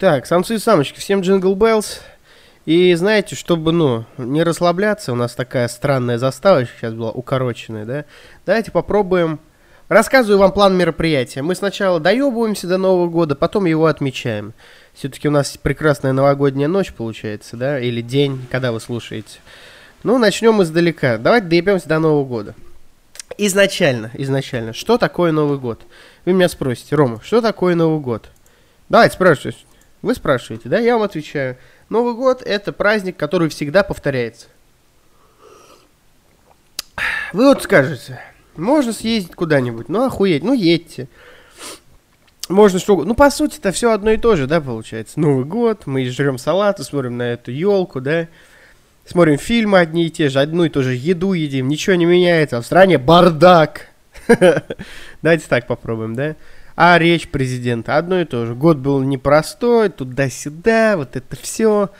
Так, самцы и самочки, всем джингл беллс. И знаете, чтобы, ну, не расслабляться, у нас такая странная заставочка сейчас была, укороченная, да? Давайте попробуем. Рассказываю вам план мероприятия. Мы сначала доебываемся до Нового года, потом его отмечаем. Все-таки у нас прекрасная новогодняя ночь получается, да? Или день, когда вы слушаете. Ну, начнем издалека. Давайте доебемся до Нового года. Изначально, изначально, что такое Новый год? Вы меня спросите, Рома, что такое Новый год? Давайте спрашивайте. Вы спрашиваете, да? Я вам отвечаю. Новый год – это праздник, который всегда повторяется. Вы вот скажете, можно съездить куда-нибудь, ну охуеть, ну едьте. Можно что Ну, по сути, это все одно и то же, да, получается. Новый год, мы жрем салаты, смотрим на эту елку, да. Смотрим фильмы одни и те же, одну и ту же еду едим, ничего не меняется, а в стране бардак. Давайте так попробуем, да? А речь президента одно и то же. Год был непростой, туда-сюда, вот это все.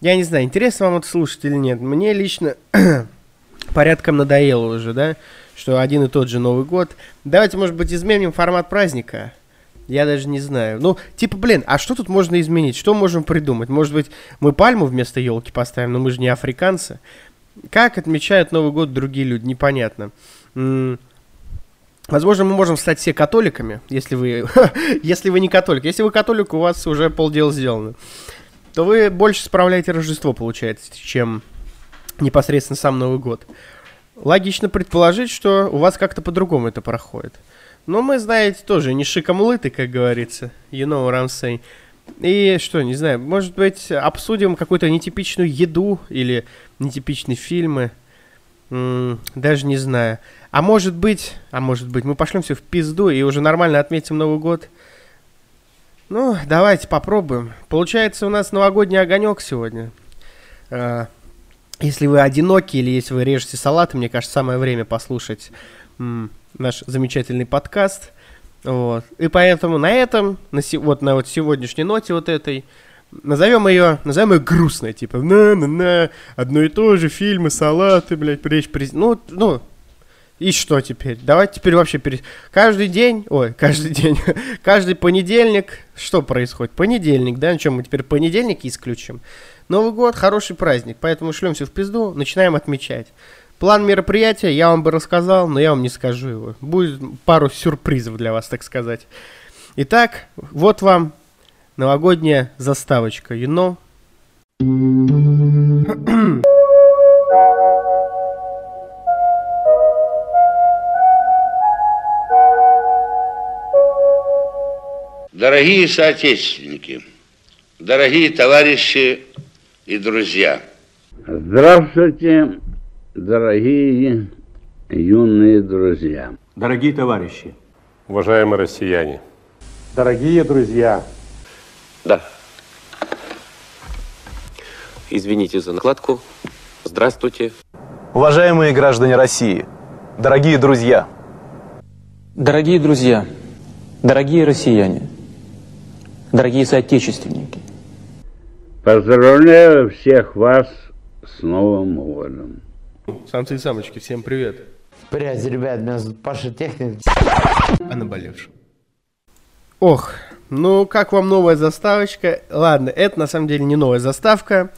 Я не знаю, интересно вам это слушать или нет. Мне лично порядком надоело уже, да, что один и тот же Новый год. Давайте, может быть, изменим формат праздника. Я даже не знаю. Ну, типа, блин, а что тут можно изменить? Что можем придумать? Может быть, мы пальму вместо елки поставим, но мы же не африканцы. Как отмечают Новый год другие люди, непонятно. Возможно, мы можем стать все католиками, если вы, если вы не католик. Если вы католик, у вас уже полдела сделано. То вы больше справляете Рождество, получается, чем непосредственно сам Новый год. Логично предположить, что у вас как-то по-другому это проходит. Но мы, знаете, тоже не шиком лыты, как говорится. You know what I'm saying. И что, не знаю, может быть, обсудим какую-то нетипичную еду или нетипичные фильмы. Даже не знаю. А может быть, а может быть, мы пошлем все в пизду и уже нормально отметим Новый год. Ну, давайте попробуем. Получается, у нас новогодний огонек сегодня. А, если вы одиноки или если вы режете салаты, мне кажется, самое время послушать наш замечательный подкаст. Вот. И поэтому на этом, на, вот на вот сегодняшней ноте вот этой, назовем ее, назовем ее грустной, типа, на-на-на, одно и то же, фильмы, салаты, блядь, речь президента. Ну, ну, и что теперь? Давайте теперь вообще пере... Каждый день, ой, каждый день, каждый понедельник, что происходит? Понедельник, да, на чем мы теперь понедельник исключим? Новый год, хороший праздник, поэтому шлемся в пизду, начинаем отмечать. План мероприятия я вам бы рассказал, но я вам не скажу его. Будет пару сюрпризов для вас, так сказать. Итак, вот вам новогодняя заставочка, you know? Дорогие соотечественники, дорогие товарищи и друзья. Здравствуйте, дорогие юные друзья. Дорогие товарищи. Уважаемые россияне. Дорогие друзья. Да. Извините за накладку. Здравствуйте. Уважаемые граждане России, дорогие друзья. Дорогие друзья, дорогие россияне, дорогие соотечественники. Поздравляю всех вас с Новым годом. Самцы и самочки, всем привет. Привет, ребят, меня зовут Паша Техник. О наболевшем. Ох, ну как вам новая заставочка? Ладно, это на самом деле не новая заставка.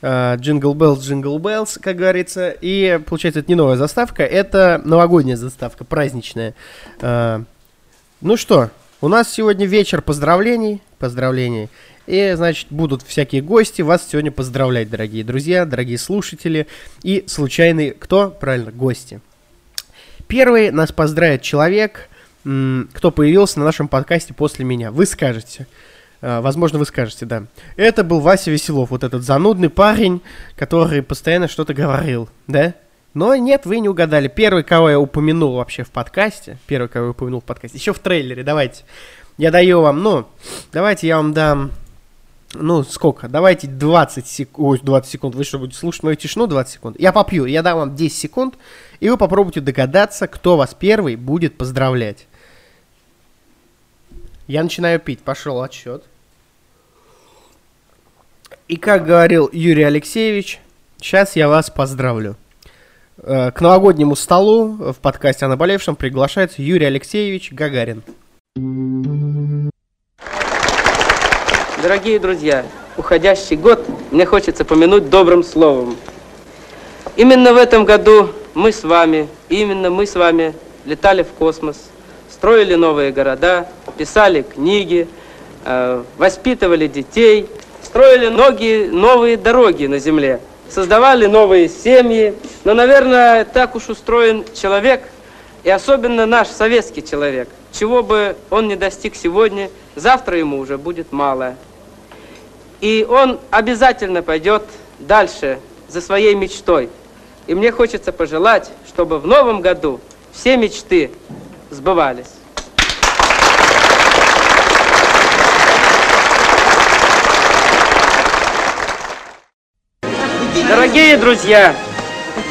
Jingle Bells, Jingle Bells, как говорится. И получается, это не новая заставка, это новогодняя заставка, праздничная. Э, ну что, у нас сегодня вечер поздравлений. Поздравлений. И, значит, будут всякие гости вас сегодня поздравлять, дорогие друзья, дорогие слушатели и случайные, кто? Правильно, гости. Первый нас поздравит человек, кто появился на нашем подкасте после меня. Вы скажете. А, возможно, вы скажете, да. Это был Вася Веселов, вот этот занудный парень, который постоянно что-то говорил, да? Но нет, вы не угадали. Первый, кого я упомянул вообще в подкасте, первый, кого я упомянул в подкасте, еще в трейлере, давайте. Я даю вам, ну, давайте я вам дам, ну, сколько? Давайте 20 секунд, ой, 20 секунд, вы что, будете слушать мою тишину 20 секунд? Я попью, я дам вам 10 секунд, и вы попробуйте догадаться, кто вас первый будет поздравлять. Я начинаю пить, пошел отсчет. И как говорил Юрий Алексеевич, сейчас я вас поздравлю. Э, к новогоднему столу в подкасте о наболевшем приглашается Юрий Алексеевич Гагарин. Дорогие друзья, уходящий год мне хочется помянуть добрым словом. Именно в этом году мы с вами, именно мы с вами летали в космос, строили новые города, писали книги, э, воспитывали детей, строили многие новые дороги на Земле, создавали новые семьи. Но, наверное, так уж устроен человек, и особенно наш советский человек. Чего бы он не достиг сегодня, завтра ему уже будет мало. И он обязательно пойдет дальше за своей мечтой. И мне хочется пожелать, чтобы в новом году все мечты сбывались. Дорогие друзья,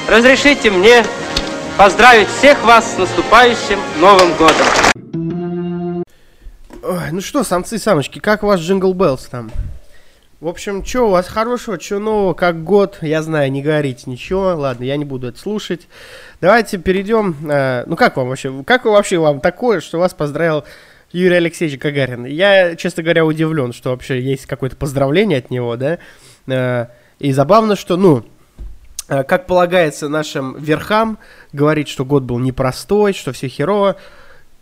разрешите мне поздравить всех вас с наступающим Новым годом. Ой, ну что, самцы-самочки, как у вас Jingle Bells там? В общем, что у вас хорошего, что нового, как год, я знаю, не говорите ничего, ладно, я не буду это слушать. Давайте перейдем, э, ну как вам вообще, как вообще вам такое, что вас поздравил Юрий Алексеевич Гагарин? Я, честно говоря, удивлен, что вообще есть какое-то поздравление от него, да, э, и забавно, что, ну, э, как полагается нашим верхам, говорить, что год был непростой, что все херово,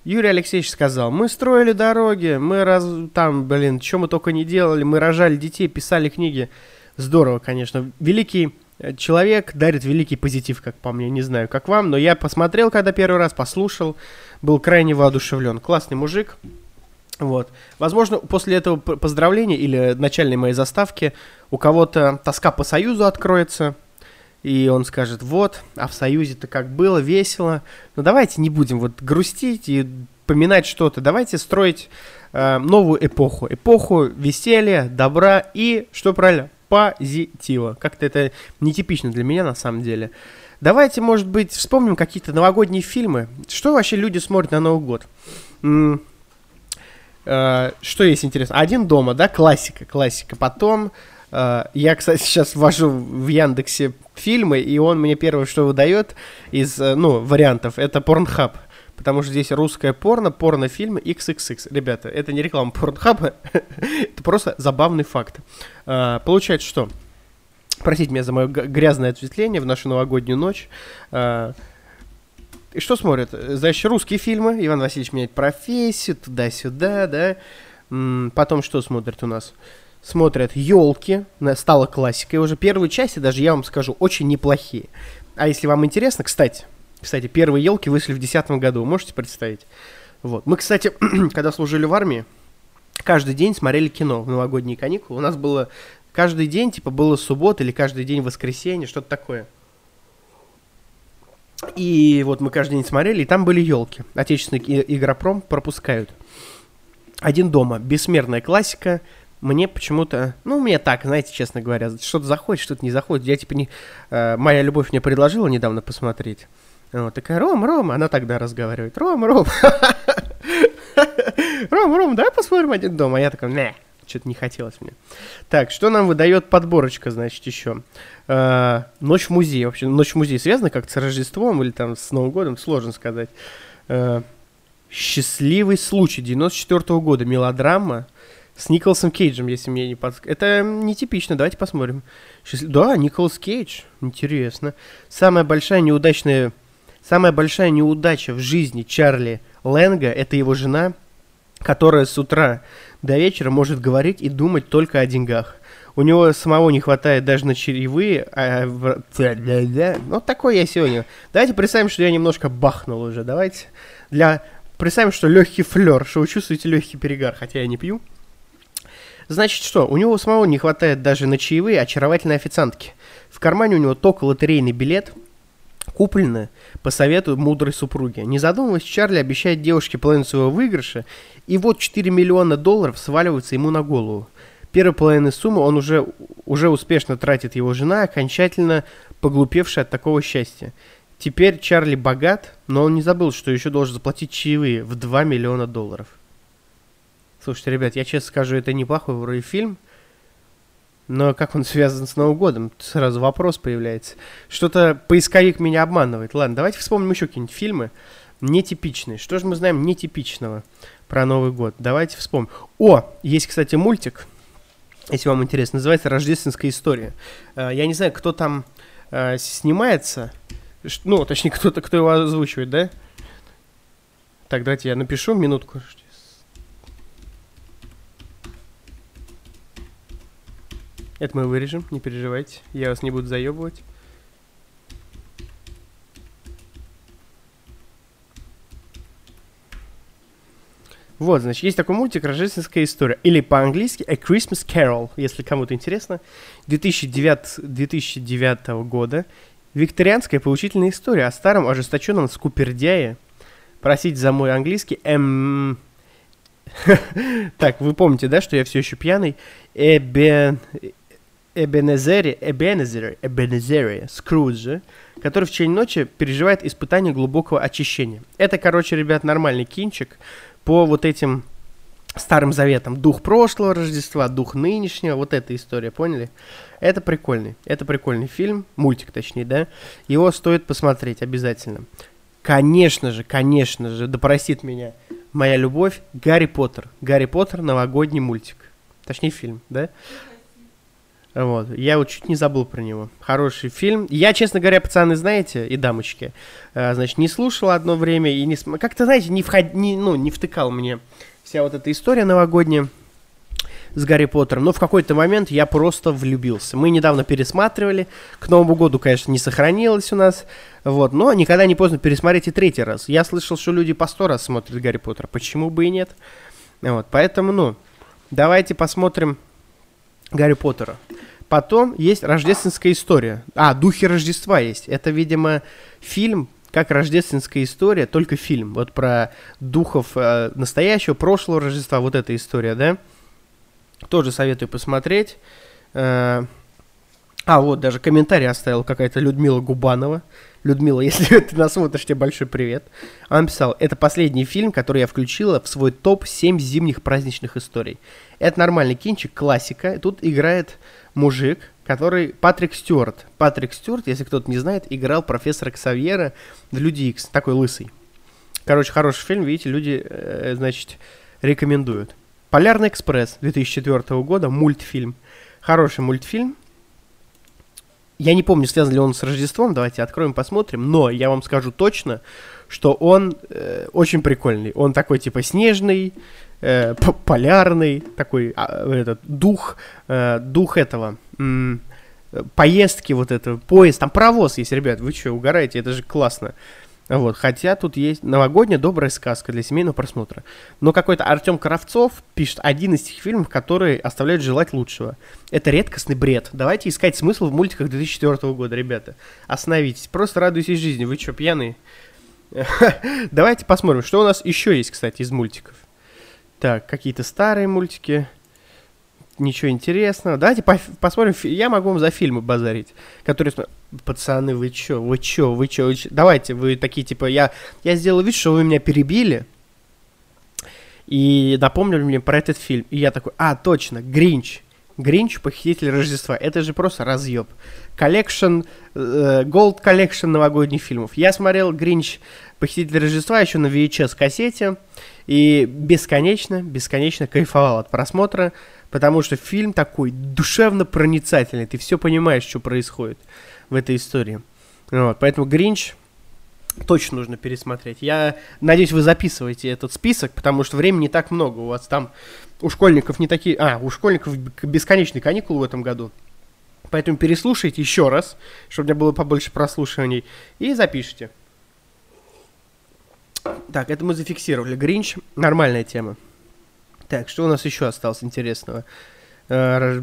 Юрий Алексеевич сказал, мы строили дороги, мы раз, там, блин, что мы только не делали, мы рожали детей, писали книги. Здорово, конечно. Великий э, человек дарит великий позитив, как по мне, не знаю, как вам, но я посмотрел, когда первый раз послушал, был крайне воодушевлен. Классный мужик. Вот. Возможно, после этого поздравления или начальной моей заставки у кого-то тоска по Союзу откроется, и он скажет, вот, а в Союзе-то как было, весело. Но давайте не будем вот грустить и поминать что-то. Давайте строить э, новую эпоху. Эпоху веселья, добра и, что правильно, позитива. Как-то это нетипично для меня на самом деле. Давайте, может быть, вспомним какие-то новогодние фильмы. Что вообще люди смотрят на Новый год? Э, что есть интересно? Один дома, да, классика, классика. Потом э, я, кстати, сейчас ввожу в Яндексе фильмы, и он мне первое, что выдает из, э, ну, вариантов, это Pornhub. Потому что здесь русское порно, порнофильмы XXX. Ребята, это не реклама Pornhub, это просто забавный факт. Получается, что... Простите меня за мое грязное ответвление в нашу новогоднюю ночь. И что смотрят? Значит, русские фильмы. Иван Васильевич меняет профессию, туда-сюда, да. Потом что смотрят у нас? смотрят елки, стала классикой уже. Первые части, даже я вам скажу, очень неплохие. А если вам интересно, кстати, кстати, первые елки вышли в 2010 году, можете представить? Вот. Мы, кстати, когда служили в армии, каждый день смотрели кино в новогодние каникулы. У нас было каждый день, типа, было суббота или каждый день воскресенье, что-то такое. И вот мы каждый день смотрели, и там были елки. Отечественный игропром пропускают. Один дома. Бессмертная классика мне почему-то, ну, мне так, знаете, честно говоря, что-то заходит, что-то не заходит. Я, типа, не... Э, моя любовь мне предложила недавно посмотреть. Вот, такая, Ром, Ром, она тогда разговаривает, Ром, Ром, Ром, Ром, давай посмотрим один дом. А я такой, не, что-то не хотелось мне. Так, что нам выдает подборочка, значит, еще? Э, ночь в музее. Вообще, ночь в музее связана как-то с Рождеством или там с Новым годом, сложно сказать. Э, Счастливый случай 94 -го года, мелодрама с Николасом Кейджем, если мне не подсказывает. Это нетипично, давайте посмотрим. Счастлив... Да, Николас Кейдж, интересно. Самая большая неудачная... Самая большая неудача в жизни Чарли Лэнга – это его жена, которая с утра до вечера может говорить и думать только о деньгах. У него самого не хватает даже на чаевые. А... Вот такой я сегодня. Давайте представим, что я немножко бахнул уже. Давайте для... Представим, что легкий флер, что вы чувствуете легкий перегар, хотя я не пью. Значит что, у него самого не хватает даже на чаевые очаровательной официантки. В кармане у него только лотерейный билет, купленный по совету мудрой супруги. Не задумываясь, Чарли обещает девушке половину своего выигрыша, и вот 4 миллиона долларов сваливаются ему на голову. Первой половины суммы он уже, уже успешно тратит его жена, окончательно поглупевшая от такого счастья. Теперь Чарли богат, но он не забыл, что еще должен заплатить чаевые в 2 миллиона долларов. Слушайте, ребят, я честно скажу, это неплохой вроде фильм, но как он связан с Новым годом? Сразу вопрос появляется. Что-то поисковик меня обманывает. Ладно, давайте вспомним еще какие-нибудь фильмы нетипичные. Что же мы знаем нетипичного про Новый год? Давайте вспомним. О, есть, кстати, мультик. если вам интересно, называется «Рождественская история». Э, я не знаю, кто там э, снимается, ну, точнее, кто-то, кто его озвучивает, да? Так, давайте я напишу минутку. Это мы вырежем, не переживайте. Я вас не буду заебывать. Вот, значит, есть такой мультик «Рождественская история». Или по-английски «A Christmas Carol», если кому-то интересно. 2009, 2009 года. Викторианская поучительная история о старом ожесточенном скупердяе. Простите за мой английский. Эм... Так, вы помните, да, что я все еще пьяный? Эбен... Эбенезере, Эбенезере, Эбенезере, Скруджа, который в течение ночи переживает испытание глубокого очищения. Это, короче, ребят, нормальный кинчик по вот этим старым заветам. Дух прошлого Рождества, дух нынешнего, вот эта история, поняли? Это прикольный, это прикольный фильм, мультик точнее, да? Его стоит посмотреть обязательно. Конечно же, конечно же, да простит меня моя любовь, Гарри Поттер. Гарри Поттер новогодний мультик. Точнее фильм, да? Вот. Я вот чуть не забыл про него. Хороший фильм. Я, честно говоря, пацаны, знаете, и дамочки, э, значит, не слушал одно время и не как-то, знаете, не, вход... не, ну, не втыкал мне вся вот эта история новогодняя с Гарри Поттером. Но в какой-то момент я просто влюбился. Мы недавно пересматривали. К Новому году, конечно, не сохранилось у нас. Вот. Но никогда не поздно пересмотреть и третий раз. Я слышал, что люди по сто раз смотрят Гарри Поттера. Почему бы и нет? Вот. Поэтому, ну, давайте посмотрим Гарри Поттера. Потом есть рождественская история. А, Духи Рождества есть. Это, видимо, фильм, как рождественская история, только фильм. Вот про духов э, настоящего, прошлого Рождества, вот эта история, да? Тоже советую посмотреть. Э, а, вот, даже комментарий оставила какая-то Людмила Губанова. Людмила, если ты нас смотришь, тебе большой привет. Она написала, это последний фильм, который я включила в свой топ 7 зимних праздничных историй. Это нормальный кинчик, классика. Тут играет мужик, который Патрик Стюарт. Патрик Стюарт, если кто-то не знает, играл профессора Ксавьера в Люди Икс, такой лысый. Короче, хороший фильм, видите, люди, э, значит, рекомендуют. Полярный экспресс 2004 года, мультфильм. Хороший мультфильм. Я не помню, связан ли он с Рождеством, давайте откроем, посмотрим. Но я вам скажу точно, что он э, очень прикольный. Он такой типа снежный, э, полярный, такой а, этот дух, э, дух этого м- поездки вот этого, поезд, там паровоз есть, ребят, вы что, угораете, это же классно. Вот, хотя тут есть новогодняя добрая сказка для семейного просмотра. Но какой-то Артем Кравцов пишет один из тех фильмов, которые оставляют желать лучшего. Это редкостный бред. Давайте искать смысл в мультиках 2004 года, ребята. Остановитесь, просто радуйтесь жизни. Вы что, пьяные? Давайте посмотрим, что у нас еще есть, кстати, из мультиков. Так, какие-то старые мультики. Ничего интересного. Давайте по посмотрим. Я могу вам за фильмы базарить. Которые... Пацаны, вы чё? Вы чё? Вы чё? Вы чё? Давайте, вы такие, типа, я, я сделал вид, что вы меня перебили. И напомнили мне про этот фильм. И я такой, а, точно, Гринч. Гринч, Похититель Рождества. Это же просто разъеб. Collection, э, Gold Collection новогодних фильмов. Я смотрел Гринч, Похититель Рождества еще на VHS-кассете. И бесконечно, бесконечно кайфовал от просмотра, потому что фильм такой душевно проницательный. Ты все понимаешь, что происходит в этой истории. Вот, поэтому Гринч точно нужно пересмотреть. Я надеюсь, вы записываете этот список, потому что времени так много. У вас там у школьников не такие... А, у школьников бесконечные каникулы в этом году. Поэтому переслушайте еще раз, чтобы у меня было побольше прослушиваний, и запишите. Так, это мы зафиксировали. Гринч, нормальная тема. Так, что у нас еще осталось интересного? Что-то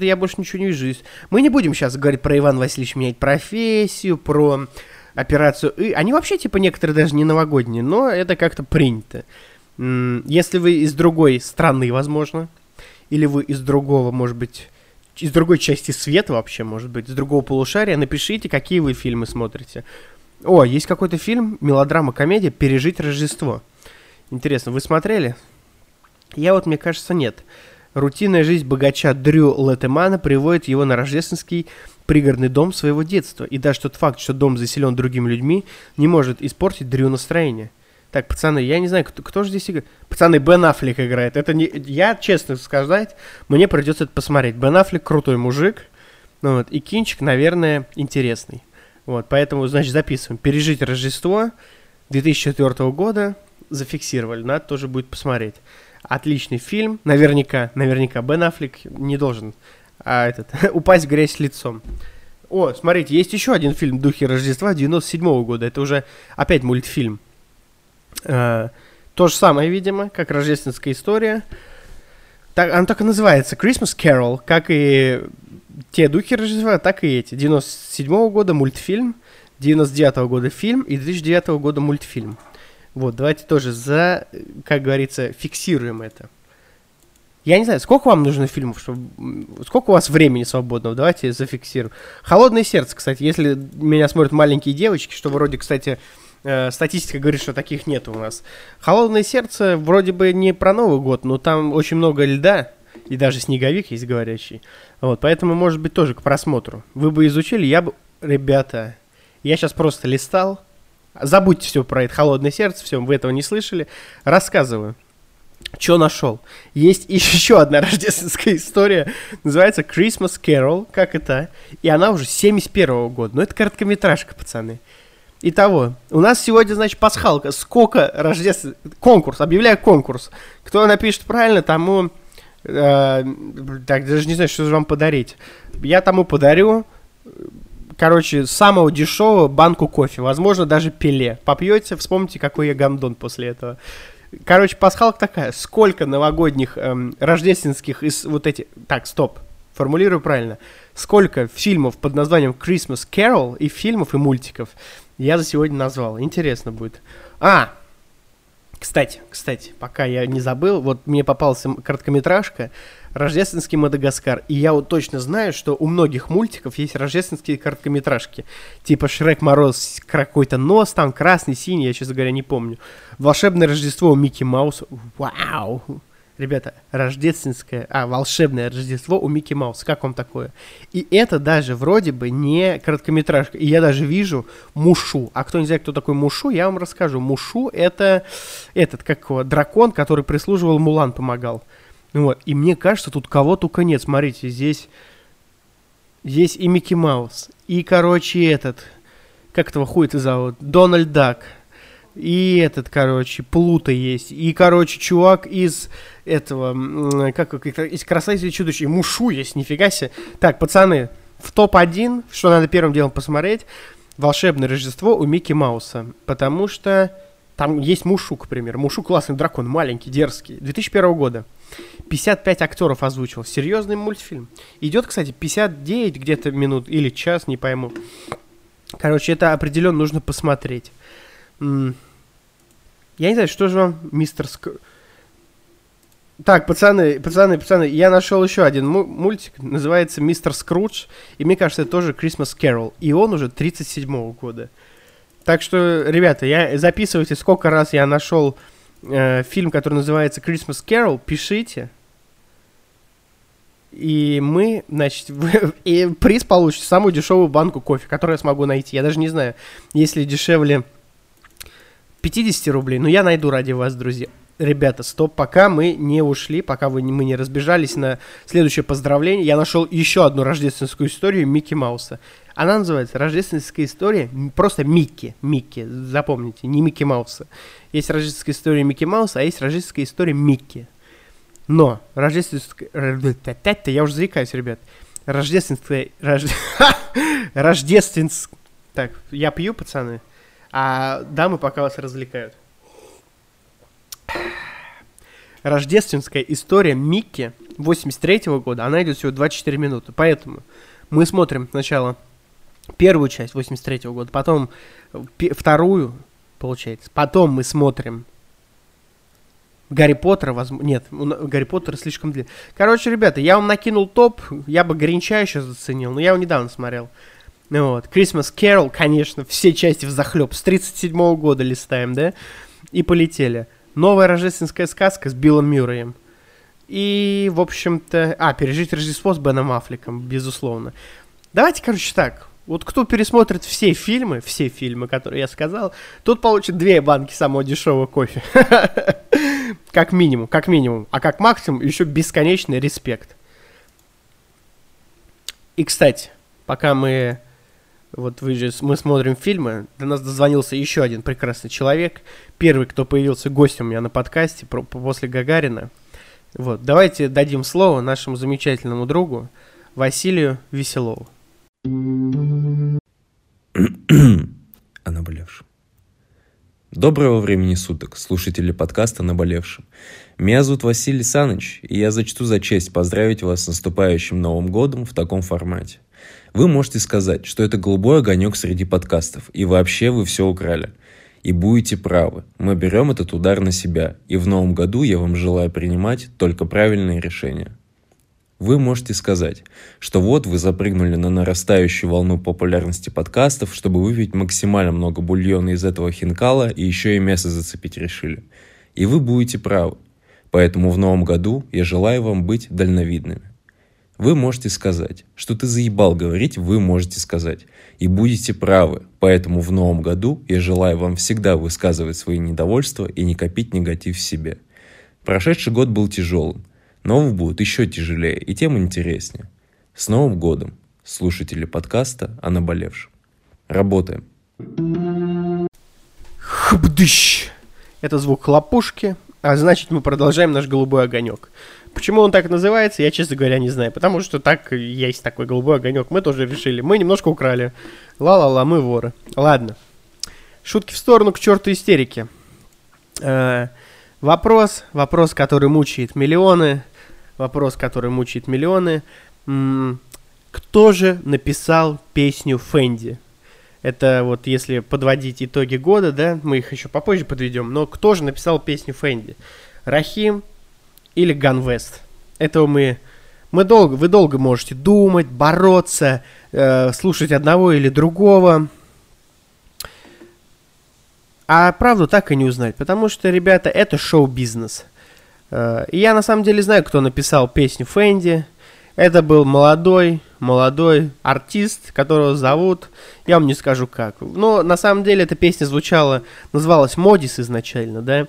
я больше ничего не вижу. Мы не будем сейчас говорить про Иван Васильевич менять профессию, про операцию И. Они вообще, типа, некоторые даже не новогодние, но это как-то принято. Если вы из другой страны, возможно, или вы из другого, может быть, из другой части света вообще, может быть, из другого полушария, напишите, какие вы фильмы смотрите. О, есть какой-то фильм, мелодрама, комедия «Пережить Рождество». Интересно, вы смотрели? Я вот, мне кажется, нет. Рутинная жизнь богача Дрю Летемана приводит его на рождественский пригородный дом своего детства. И даже тот факт, что дом заселен другими людьми, не может испортить Дрю настроение. Так, пацаны, я не знаю, кто, кто же здесь играет. Пацаны, Бен Аффлек играет. Это не... Я, честно сказать, мне придется это посмотреть. Бен Аффлек крутой мужик. Ну, вот, и кинчик, наверное, интересный. Вот, поэтому, значит, записываем. Пережить Рождество 2004 года. Зафиксировали. Надо тоже будет посмотреть. Отличный фильм. Наверняка, наверняка Бен Аффлек не должен а, этот, упасть в грязь лицом. О, смотрите, есть еще один фильм «Духи Рождества» 97 -го года. Это уже опять мультфильм. Э, то же самое, видимо, как рождественская история. Так, она так и называется Christmas Carol, как и те духи Рождества, так и эти. 97 -го года мультфильм, 99 -го года фильм и 2009 -го года мультфильм. Вот, давайте тоже за, как говорится, фиксируем это. Я не знаю, сколько вам нужно фильмов, чтобы... Сколько у вас времени свободного? Давайте зафиксируем. «Холодное сердце», кстати, если меня смотрят маленькие девочки, что вроде, кстати, э, статистика говорит, что таких нет у нас. «Холодное сердце» вроде бы не про Новый год, но там очень много льда, и даже снеговик есть говорящий. Вот, поэтому, может быть, тоже к просмотру. Вы бы изучили, я бы... Ребята, я сейчас просто листал. Забудьте все про это «Холодное сердце», все, вы этого не слышали. Рассказываю. Что нашел? Есть еще одна рождественская история. Называется Christmas Carol, как это. И она уже 71 -го года. Но это короткометражка, пацаны. Итого, у нас сегодня, значит, пасхалка. Сколько рождественских... Конкурс, объявляю конкурс. Кто напишет правильно, тому... Э, так, даже не знаю, что же вам подарить. Я тому подарю, короче, самого дешевого банку кофе. Возможно, даже пеле. Попьете, вспомните, какой я гандон после этого. Короче, пасхалка такая. Сколько новогодних эм, рождественских из вот эти... Так, стоп. Формулирую правильно. Сколько фильмов под названием Christmas Carol и фильмов и мультиков я за сегодня назвал. Интересно будет. А, кстати, кстати, пока я не забыл, вот мне попался короткометражка «Рождественский Мадагаскар». И я вот точно знаю, что у многих мультиков есть рождественские короткометражки. Типа «Шрек Мороз», какой-то нос там, красный, синий, я, честно говоря, не помню. «Волшебное Рождество» у Микки Мауса. Вау! Ребята, рождественское, а, волшебное Рождество у Микки Мауса. Как вам такое? И это даже вроде бы не короткометражка. И я даже вижу Мушу. А кто не знает, кто такой Мушу, я вам расскажу. Мушу это этот, как его, дракон, который прислуживал Мулан, помогал. Вот. И мне кажется, тут кого только нет. Смотрите, здесь, здесь и Микки Маус, и, короче, этот, как этого хуя-то зовут? Дональд Дак. И этот, короче, Плута есть. И, короче, чувак из этого, как, как из «Красавицы и чудовища». И Мушу есть, нифига себе. Так, пацаны, в топ-1, что надо первым делом посмотреть, «Волшебное Рождество» у Микки Мауса. Потому что там есть Мушу, к примеру. Мушу классный дракон, маленький, дерзкий. 2001 года. 55 актеров озвучил. Серьезный мультфильм. Идет, кстати, 59 где-то минут или час, не пойму. Короче, это определенно нужно посмотреть. Я не знаю, что же вам, мистер Ск... Так, пацаны, пацаны, пацаны, я нашел еще один мультик, называется «Мистер Скрудж», и мне кажется, это тоже «Christmas Carol», и он уже 37-го года. Так что, ребята, я записывайте, сколько раз я нашел э, фильм, который называется «Christmas Carol», пишите, и мы, значит, и приз получите самую дешевую банку кофе, которую я смогу найти. Я даже не знаю, если дешевле 50 рублей, но я найду ради вас, друзья. Ребята, стоп, пока мы не ушли, пока вы, мы не разбежались на следующее поздравление, я нашел еще одну рождественскую историю Микки Мауса. Она называется «Рождественская история», просто Микки, Микки, запомните, не Микки Мауса. Есть рождественская история Микки Мауса, а есть рождественская история Микки. Но рождественская... Опять-то я уже заикаюсь, ребят. Рождественская... Рожде... Рождественская... Так, я пью, пацаны а дамы пока вас развлекают. Рождественская история Микки 83 -го года, она идет всего 24 минуты. Поэтому мы смотрим сначала первую часть 83 -го года, потом вторую, получается. Потом мы смотрим Гарри Поттера, возможно... Нет, Гарри Поттер слишком длинный. Короче, ребята, я вам накинул топ. Я бы Гринча еще заценил, но я его недавно смотрел. Ну вот. Christmas Carol, конечно, все части в захлеб. С 37 -го года листаем, да? И полетели. Новая рождественская сказка с Биллом Мюрреем. И, в общем-то... А, пережить Рождество с Беном Аффлеком, безусловно. Давайте, короче, так. Вот кто пересмотрит все фильмы, все фильмы, которые я сказал, тот получит две банки самого дешевого кофе. Как минимум, как минимум. А как максимум еще бесконечный респект. И, кстати, пока мы вот вы же, мы смотрим фильмы, до нас дозвонился еще один прекрасный человек, первый, кто появился гостем у меня на подкасте про, после Гагарина. Вот, давайте дадим слово нашему замечательному другу Василию Веселову. О наболевшем. Доброго времени суток, слушатели подкаста «Наболевшим». Меня зовут Василий Саныч, и я зачту за честь поздравить вас с наступающим Новым годом в таком формате. Вы можете сказать, что это голубой огонек среди подкастов, и вообще вы все украли. И будете правы, мы берем этот удар на себя, и в новом году я вам желаю принимать только правильные решения. Вы можете сказать, что вот вы запрыгнули на нарастающую волну популярности подкастов, чтобы выпить максимально много бульона из этого хинкала и еще и мясо зацепить решили. И вы будете правы. Поэтому в новом году я желаю вам быть дальновидными. Вы можете сказать, что ты заебал говорить, вы можете сказать. И будете правы. Поэтому в новом году я желаю вам всегда высказывать свои недовольства и не копить негатив в себе. Прошедший год был тяжелым. Новый будет еще тяжелее и тем интереснее. С Новым годом, слушатели подкаста о наболевшем. Работаем. Хбдыщ. Это звук хлопушки, а значит мы продолжаем наш голубой огонек. Почему он так называется, я, честно говоря, не знаю. Потому что так есть такой голубой огонек. Мы тоже решили. Мы немножко украли. Ла-ла-ла, мы воры. Ладно. Шутки в сторону, к черту истерики. Э, вопрос, вопрос, который мучает миллионы вопрос, который мучает миллионы. Кто же написал песню Фэнди? Это вот если подводить итоги года, да, мы их еще попозже подведем, но кто же написал песню Фэнди? Рахим или Ганвест? Этого мы... Мы долго, вы долго можете думать, бороться, э, слушать одного или другого. А правду так и не узнать, потому что, ребята, это шоу-бизнес. Э, и я на самом деле знаю, кто написал песню Фэнди. Это был молодой, молодой артист, которого зовут, я вам не скажу как. Но на самом деле эта песня звучала, называлась Модис изначально, да.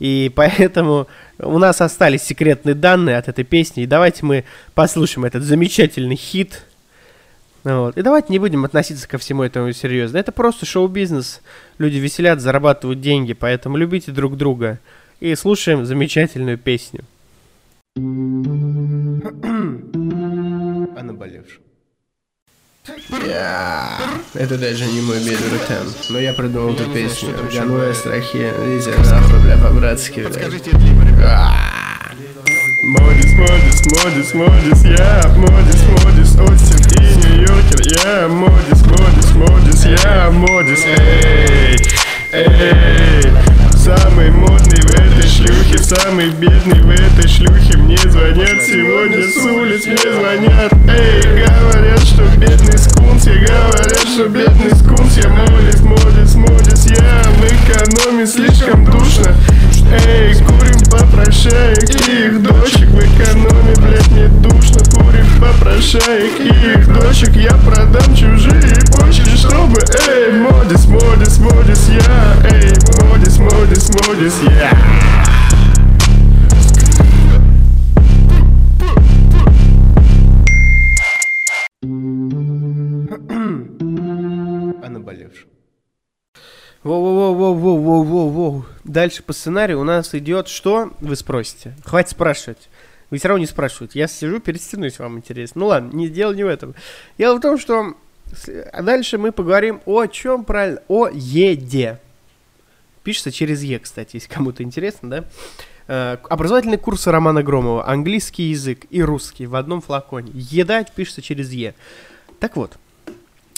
И поэтому у нас остались секретные данные от этой песни. И давайте мы послушаем этот замечательный хит. Вот. И давайте не будем относиться ко всему этому серьезно. Это просто шоу-бизнес. Люди веселят, зарабатывают деньги, поэтому любите друг друга и слушаем замечательную песню. О наболевшем. Я... Это даже не мой бедный там, но я придумал эту песню. Ганве страхи, видите, нахуй, бля, по-братски, бля. Модис, модис, модис, модис, я, модис, модис, Остин и Нью-Йоркер, я, модис, модис, модис, я, модис, эй, эй. Самый модный в этой шлюхе, самый бедный в этой шлюхе. Мне звонят сегодня с улиц, мне звонят. Эй, говорят, что бедный скунс, я говорят, что бедный скунс. Я молис, молис, молис, я в экономе слишком душно Эй, курим попрошаек их дочек В экономе, блядь, мне душно. Курим попрошаек их дочек Я продам чужие почки, чтобы Эй, модис, модис, модис, я Эй, модис, модис, модис, я Воу-воу-воу-воу-воу-воу-воу. Дальше по сценарию у нас идет что? Вы спросите. Хватит спрашивать. Вы все равно не спрашиваете. Я сижу перед вам интересно. Ну ладно, не дело не в этом. Дело в том, что дальше мы поговорим о чем правильно? О еде. Пишется через Е, кстати, если кому-то интересно, да? Э, образовательные курсы Романа Громова. Английский язык и русский в одном флаконе. Еда пишется через Е. Так вот,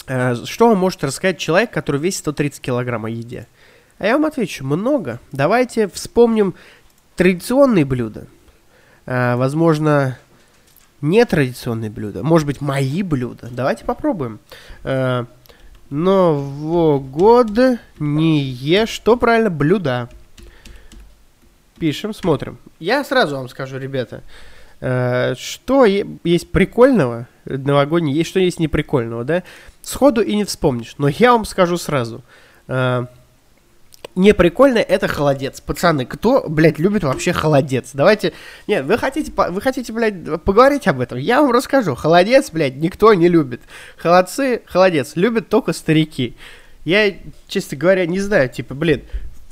что вам может рассказать человек, который весит 130 килограмм о еде? А я вам отвечу, много. Давайте вспомним традиционные блюда. Э, возможно, нетрадиционные блюда. Может быть, мои блюда. Давайте попробуем. Э, Новогодние, что правильно, блюда. Пишем, смотрим. Я сразу вам скажу, ребята, что есть прикольного новогодний, есть что есть неприкольного, да? Сходу и не вспомнишь. Но я вам скажу сразу. э, неприкольно это холодец. Пацаны, кто, блядь, любит вообще холодец? Давайте... Нет, вы хотите, вы хотите, блядь, поговорить об этом? Я вам расскажу. Холодец, блядь, никто не любит. Холодцы, холодец, любят только старики. Я, честно говоря, не знаю, типа, блин,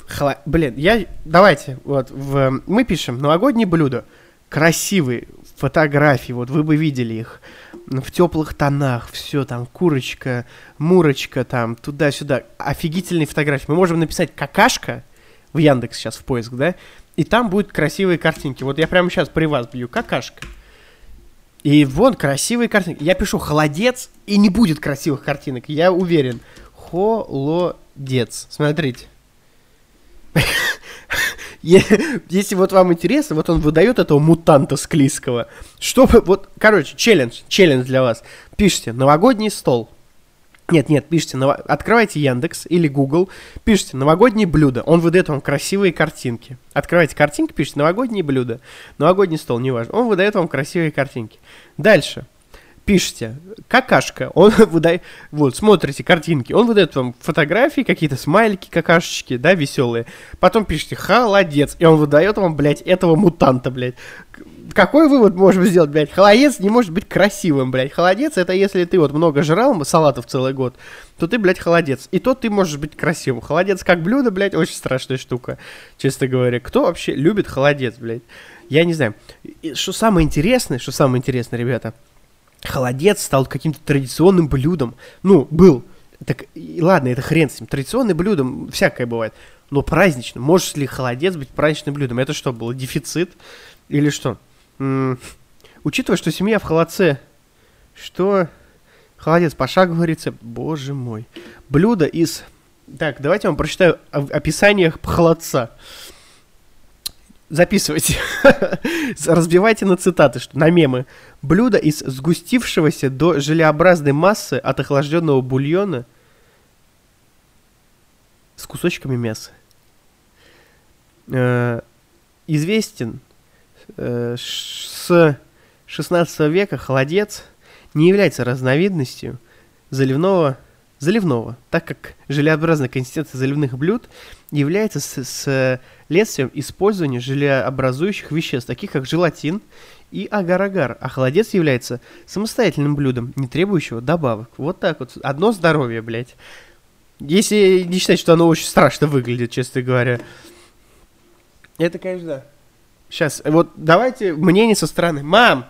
холо- блин, я... Давайте, вот, в... мы пишем новогодние блюда. Красивые фотографии, вот, вы бы видели их. В теплых тонах, все там, курочка, мурочка там, туда-сюда. Офигительные фотографии. Мы можем написать какашка в Яндекс сейчас в поиск, да? И там будут красивые картинки. Вот я прямо сейчас при вас бью какашка. И вон красивые картинки. Я пишу холодец, и не будет красивых картинок. Я уверен. Холодец. Смотрите. Если вот вам интересно, вот он выдает этого мутанта склизкого. Чтобы, вот, короче, челлендж, челлендж для вас. Пишите «Новогодний стол». Нет, нет, пишите, ново- открывайте Яндекс или Google, пишите «Новогодние блюда». Он выдает вам красивые картинки. Открывайте картинки, пишите «Новогодние блюда». Новогодний стол, неважно. Он выдает вам красивые картинки. Дальше. Пишите какашка, он выдает, вот, смотрите картинки, он выдает вам фотографии, какие-то смайлики, какашечки, да, веселые. Потом пишите холодец, и он выдает вам, блядь, этого мутанта, блядь. Какой вывод можем сделать, блядь? Холодец не может быть красивым, блядь. Холодец это если ты вот много жрал салатов целый год, то ты, блядь, холодец. И то ты можешь быть красивым. Холодец как блюдо, блядь, очень страшная штука, честно говоря. Кто вообще любит холодец, блядь? Я не знаю. И что самое интересное, что самое интересное, ребята, холодец стал каким-то традиционным блюдом. Ну, был. Так, ладно, это хрен с ним. Традиционным блюдом всякое бывает. Но праздничным. Может ли холодец быть праздничным блюдом? Это что, было дефицит? Или что? М, Учитывая, что семья в холодце, что холодец по шагу говорится, боже мой. Блюдо из... Так, давайте я вам прочитаю описание холодца. Записывайте. Разбивайте на цитаты, что на мемы. Блюдо из сгустившегося до желеобразной массы от охлажденного бульона с кусочками мяса. Э, известен э, с 16 века холодец не является разновидностью заливного, заливного, так как желеобразная консистенция заливных блюд является с, с следствием использования желеобразующих веществ, таких как желатин и агар-агар, а холодец является самостоятельным блюдом, не требующего добавок. Вот так вот. Одно здоровье, блядь. Если не считать, что оно очень страшно выглядит, честно говоря. Это, конечно, да. Сейчас, вот давайте мнение со стороны. Мам!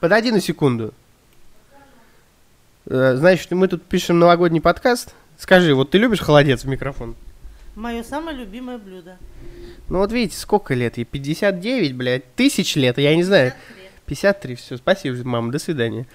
Подойди на секунду. Э, Значит, мы тут пишем новогодний подкаст. Скажи, вот ты любишь холодец в микрофон? Мое самое любимое блюдо. Ну вот видите, сколько лет ей? 59, блядь, тысяч лет, я не знаю. 53, все, спасибо, мама, до свидания.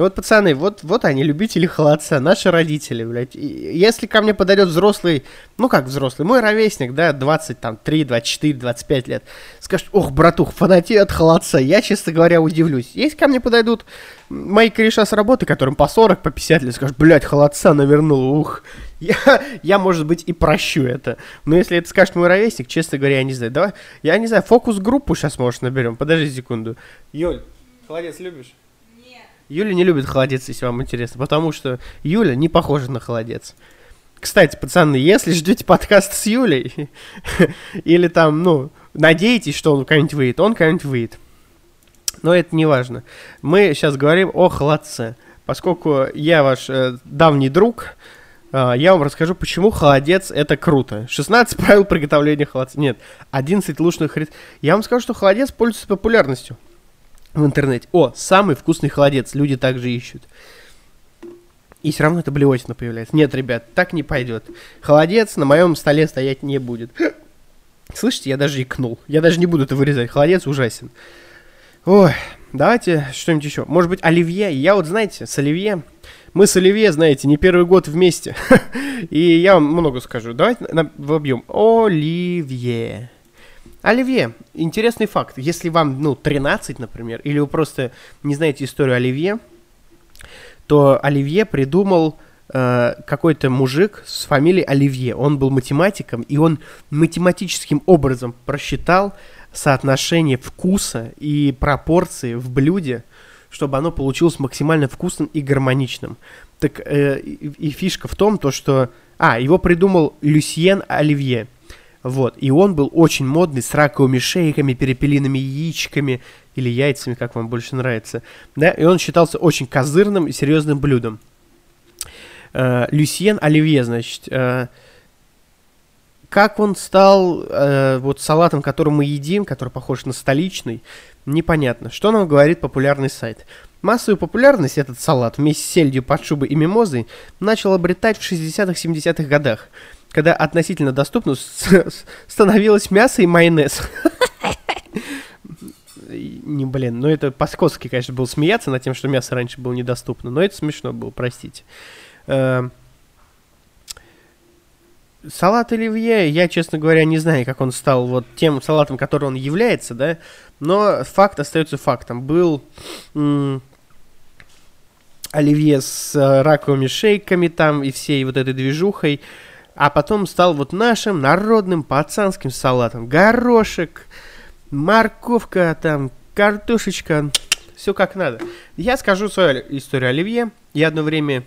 Вот, пацаны, вот, вот они, любители холодца, наши родители, блядь. Если ко мне подойдет взрослый, ну как взрослый, мой ровесник, да, 20, там, 3, 24, 25 лет, скажет, ох, братух, фанати от холодца, я, честно говоря, удивлюсь. Если ко мне подойдут мои кореша с работы, которым по 40, по 50 лет, скажут, блядь, холодца навернул, ух, я, я, может быть, и прощу это. Но если это скажет мой ровесник, честно говоря, я не знаю. Давай, я не знаю, фокус-группу сейчас, может, наберем. Подожди секунду. Юль, холодец любишь? Юля не любит холодец, если вам интересно, потому что Юля не похожа на холодец. Кстати, пацаны, если ждете подкаст с Юлей, или там, ну, надеетесь, что он когда-нибудь выйдет, он когда-нибудь выйдет. Но это не важно. Мы сейчас говорим о холодце. Поскольку я ваш э, давний друг, э, я вам расскажу, почему холодец это круто. 16 правил приготовления холодца. Нет, 11 лучших рецептов. Я вам скажу, что холодец пользуется популярностью в интернете. О, самый вкусный холодец. Люди также ищут. И все равно это блевотина появляется. Нет, ребят, так не пойдет. Холодец на моем столе стоять не будет. Слышите, я даже икнул. Я даже не буду это вырезать. Холодец ужасен. Ой, давайте что-нибудь еще. Может быть, оливье. Я вот, знаете, с оливье... Мы с оливье, знаете, не первый год вместе. И я вам много скажу. Давайте на- вобьем. Оливье. Оливье. Интересный факт. Если вам, ну, 13, например, или вы просто не знаете историю Оливье, то Оливье придумал э, какой-то мужик с фамилией Оливье. Он был математиком, и он математическим образом просчитал соотношение вкуса и пропорции в блюде, чтобы оно получилось максимально вкусным и гармоничным. Так э, и, и фишка в том, то что... А, его придумал Люсьен Оливье. Вот, и он был очень модный, с раковыми шейками, перепелиными яичками или яйцами, как вам больше нравится. Да, и он считался очень козырным и серьезным блюдом. Э, Люсьен Оливье, значит, э, как он стал э, вот салатом, который мы едим, который похож на столичный, непонятно. Что нам говорит популярный сайт? Массовую популярность этот салат вместе с сельдью, подшубой и мимозой начал обретать в 60-70-х годах когда относительно доступно становилось мясо и майонез. Не, блин, ну это по-скотски, конечно, было смеяться над тем, что мясо раньше было недоступно, но это смешно было, простите. Эм, салат оливье, я, честно говоря, не знаю, как он стал вот тем салатом, который он является, да, но факт остается фактом. Был оливье с э, раковыми шейками там и всей вот этой движухой, а потом стал вот нашим народным пацанским салатом. Горошек, морковка, там, картошечка, все как надо. Я скажу свою историю оливье. Я одно время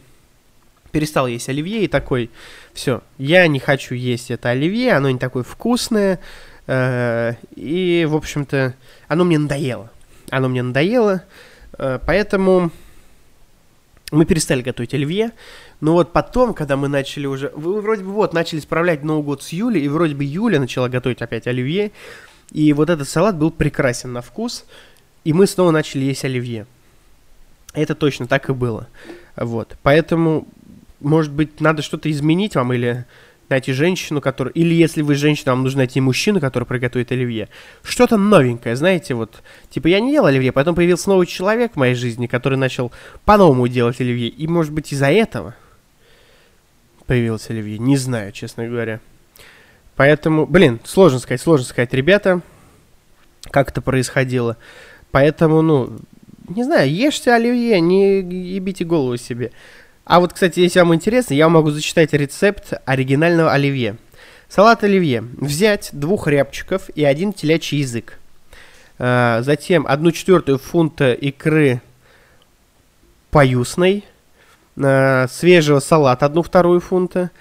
перестал есть оливье и такой, все, я не хочу есть это оливье, оно не такое вкусное. Э, и, в общем-то, оно мне надоело. Оно мне надоело, э, поэтому мы перестали готовить оливье. Но вот потом, когда мы начали уже... Вы вроде бы вот начали справлять Новый год с Юли, и вроде бы Юля начала готовить опять оливье. И вот этот салат был прекрасен на вкус. И мы снова начали есть оливье. Это точно так и было. Вот. Поэтому, может быть, надо что-то изменить вам или найти женщину, которая... Или если вы женщина, вам нужно найти мужчину, который приготовит оливье. Что-то новенькое, знаете, вот... Типа, я не ел оливье, потом появился новый человек в моей жизни, который начал по-новому делать оливье. И, может быть, из-за этого появилось оливье. Не знаю, честно говоря. Поэтому, блин, сложно сказать, сложно сказать, ребята, как это происходило. Поэтому, ну, не знаю, ешьте оливье, не ебите голову себе. А вот, кстати, если вам интересно, я могу зачитать рецепт оригинального оливье. Салат оливье. Взять двух рябчиков и один телячий язык. А, затем одну четвертую фунта икры паюсной, э, свежего салата одну вторую фунта,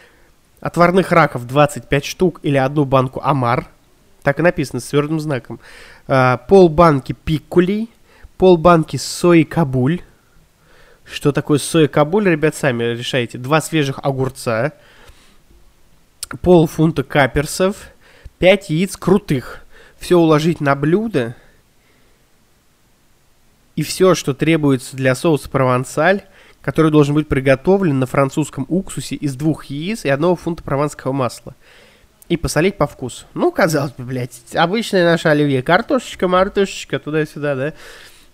отварных раков 25 штук или одну банку омар, так и написано с твердым знаком, э, пол банки пиккулей, пол банки сои кабуль, что такое соя кабуль, ребят, сами решайте, два свежих огурца, пол фунта каперсов, 5 яиц крутых, все уложить на блюдо, и все, что требуется для соуса провансаль, который должен быть приготовлен на французском уксусе из двух яиц и одного фунта прованского масла. И посолить по вкусу. Ну, казалось бы, блядь, обычная наша оливье. Картошечка, мартышечка, туда-сюда, да?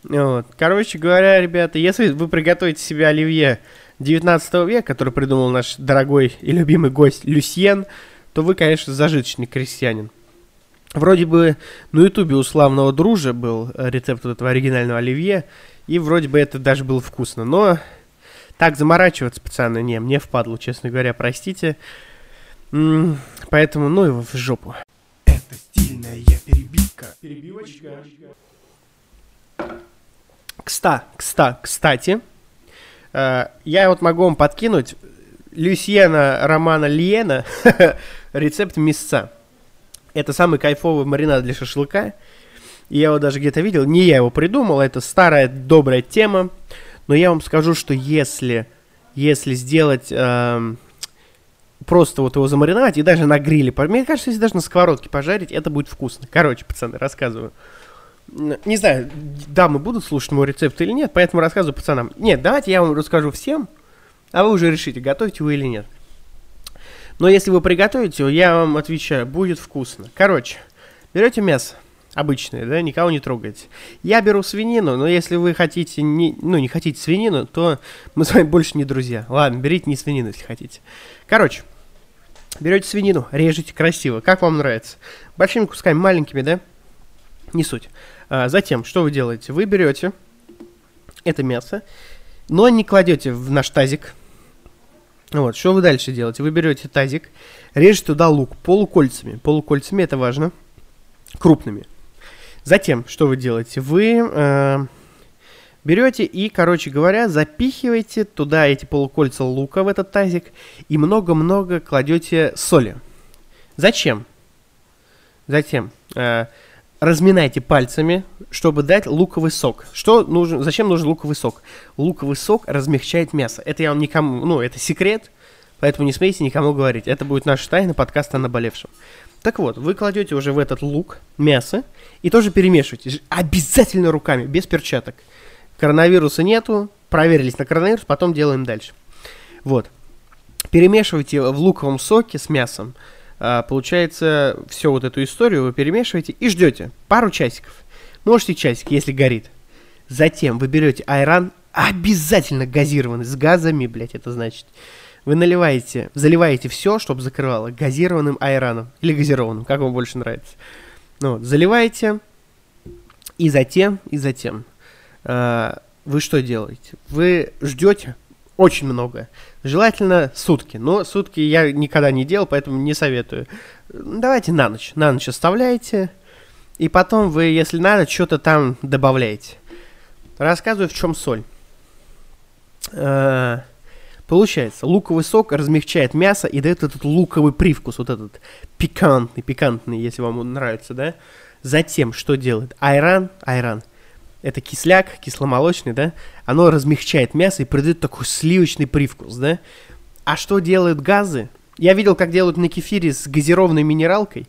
Вот. Короче говоря, ребята, если вы приготовите себе оливье 19 века, который придумал наш дорогой и любимый гость Люсьен, то вы, конечно, зажиточный крестьянин. Вроде бы на ютубе у славного дружа был рецепт вот этого оригинального оливье, и вроде бы это даже было вкусно, но так заморачиваться, пацаны, не, мне впадло, честно говоря, простите. М -м, поэтому, ну его в жопу. Это стильная перебивка. Перебивочка. Кста, кста, кстати, э, я вот могу вам подкинуть Люсьена Романа Лиена рецепт мясца. Это самый кайфовый маринад для шашлыка. Я его даже где-то видел. Не я его придумал, это старая добрая тема. Но я вам скажу, что если, если сделать э, просто вот его замариновать и даже на гриле, мне кажется, если даже на сковородке пожарить, это будет вкусно. Короче, пацаны, рассказываю. Не знаю, дамы будут слушать мой рецепт или нет, поэтому рассказываю пацанам. Нет, давайте я вам расскажу всем, а вы уже решите, готовите вы или нет. Но если вы приготовите я вам отвечаю, будет вкусно. Короче, берете мясо, обычные, да, никого не трогайте. Я беру свинину, но если вы хотите, не, ну, не хотите свинину, то мы с вами больше не друзья. Ладно, берите не свинину, если хотите. Короче, берете свинину, режете красиво, как вам нравится. Большими кусками, маленькими, да? Не суть. А, затем, что вы делаете? Вы берете это мясо, но не кладете в наш тазик. Вот, что вы дальше делаете? Вы берете тазик, режете туда лук полукольцами. Полукольцами это важно. Крупными. Затем, что вы делаете? Вы э, Берете и, короче говоря, запихиваете туда эти полукольца лука в этот тазик и много-много кладете соли. Зачем? Затем э, разминайте пальцами, чтобы дать луковый сок. Что нужен? Зачем нужен луковый сок? Луковый сок размягчает мясо. Это я вам никому, ну, это секрет, поэтому не смейте никому говорить. Это будет наша тайна подкаста о наболевшем. Так вот, вы кладете уже в этот лук мясо и тоже перемешиваете. Обязательно руками, без перчаток. Коронавируса нету, проверились на коронавирус, потом делаем дальше. Вот. Перемешивайте в луковом соке с мясом. А, получается, всю вот эту историю вы перемешиваете и ждете пару часиков. Можете часик, если горит. Затем вы берете айран, обязательно газированный, с газами, блядь, это значит. Вы наливаете, заливаете все, чтобы закрывало, газированным айраном. Или газированным, как вам больше нравится. Ну, вот, заливаете, и затем, и затем. э, вы что делаете? Вы ждете очень много. Желательно сутки. Но сутки я никогда не делал, поэтому не советую. Давайте на ночь. На ночь оставляете. И потом вы, если надо, что-то там добавляете. Рассказываю, в чем соль. Э, Получается, луковый сок размягчает мясо и дает этот луковый привкус, вот этот пикантный, пикантный, если вам он нравится, да? Затем, что делает? Айран, айран, это кисляк, кисломолочный, да? Оно размягчает мясо и придает такой сливочный привкус, да? А что делают газы? Я видел, как делают на кефире с газированной минералкой,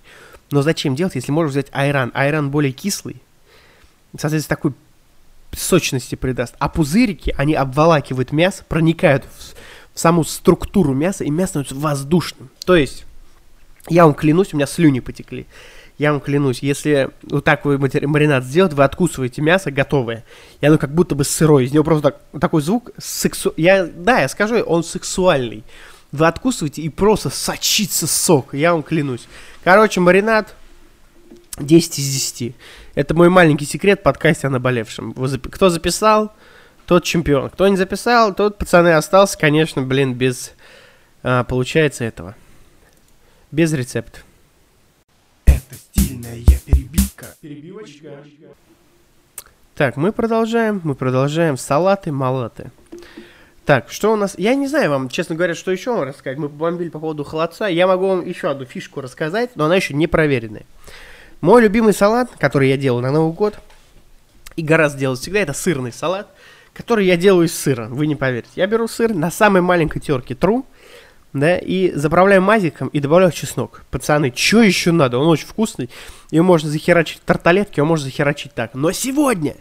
но зачем делать, если можно взять айран? Айран более кислый, соответственно, такой сочности придаст. А пузырики, они обволакивают мясо, проникают в, в саму структуру мяса, и мясо становится воздушным. То есть, я вам клянусь, у меня слюни потекли. Я вам клянусь, если вот так вы маринад сделать, вы откусываете мясо готовое, и оно как будто бы сырое, из него просто так- такой звук сексу... Я, да, я скажу, он сексуальный. Вы откусываете и просто сочится сок, я вам клянусь. Короче, маринад 10 из 10. Это мой маленький секрет подкасте о наболевшем. Кто записал, тот чемпион. Кто не записал, тот, пацаны, остался, конечно, блин, без, а, получается, этого. Без рецепта. Перебивочка. Так, мы продолжаем, мы продолжаем. Салаты, малаты. Так, что у нас... Я не знаю вам, честно говоря, что еще вам рассказать. Мы побомбили по поводу холодца. Я могу вам еще одну фишку рассказать, но она еще не проверенная. Мой любимый салат, который я делаю на Новый год, и гораздо делать всегда, это сырный салат, который я делаю из сыра. Вы не поверите. Я беру сыр на самой маленькой терке тру, да, и заправляю мазиком и добавляю чеснок. Пацаны, что еще надо? Он очень вкусный. Его можно захерачить в тарталетке, его можно захерачить так. Но сегодня,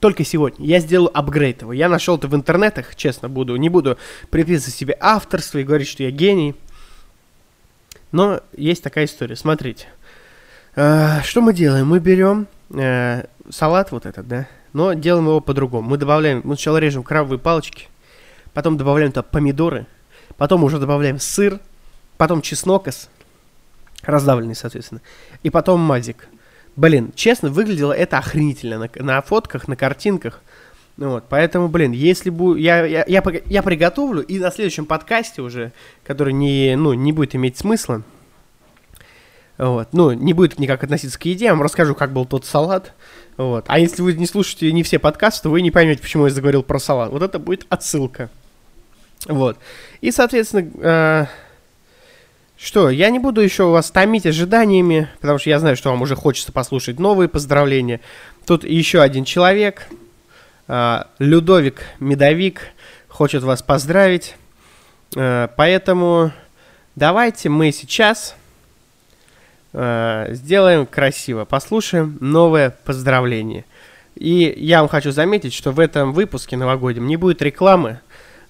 только сегодня, я сделаю апгрейд его. Я нашел это в интернетах, честно буду. Не буду приписывать себе авторство и говорить, что я гений. Но есть такая история. Смотрите. Э, Что мы делаем? Мы берем э, салат вот этот, да, но делаем его по-другому. Мы добавляем, мы сначала режем крабовые палочки, потом добавляем туда помидоры, потом уже добавляем сыр, потом чеснокос, раздавленный, соответственно, и потом мазик. Блин, честно, выглядело это охренительно на, на фотках, на картинках. Ну вот, поэтому, блин, если бы я, я, я, я приготовлю, и на следующем подкасте уже, который не, ну, не будет иметь смысла, вот. Ну, не будет никак относиться к еде, я вам расскажу, как был тот салат. Вот. А если вы не слушаете не все подкасты, то вы не поймете, почему я заговорил про салат. Вот это будет отсылка. Вот. И, соответственно, э, что, я не буду еще вас томить ожиданиями, потому что я знаю, что вам уже хочется послушать новые поздравления. Тут еще один человек, э, Людовик Медовик, хочет вас поздравить. Э, поэтому давайте мы сейчас сделаем красиво, послушаем новое поздравление. И я вам хочу заметить, что в этом выпуске новогоднем не будет рекламы,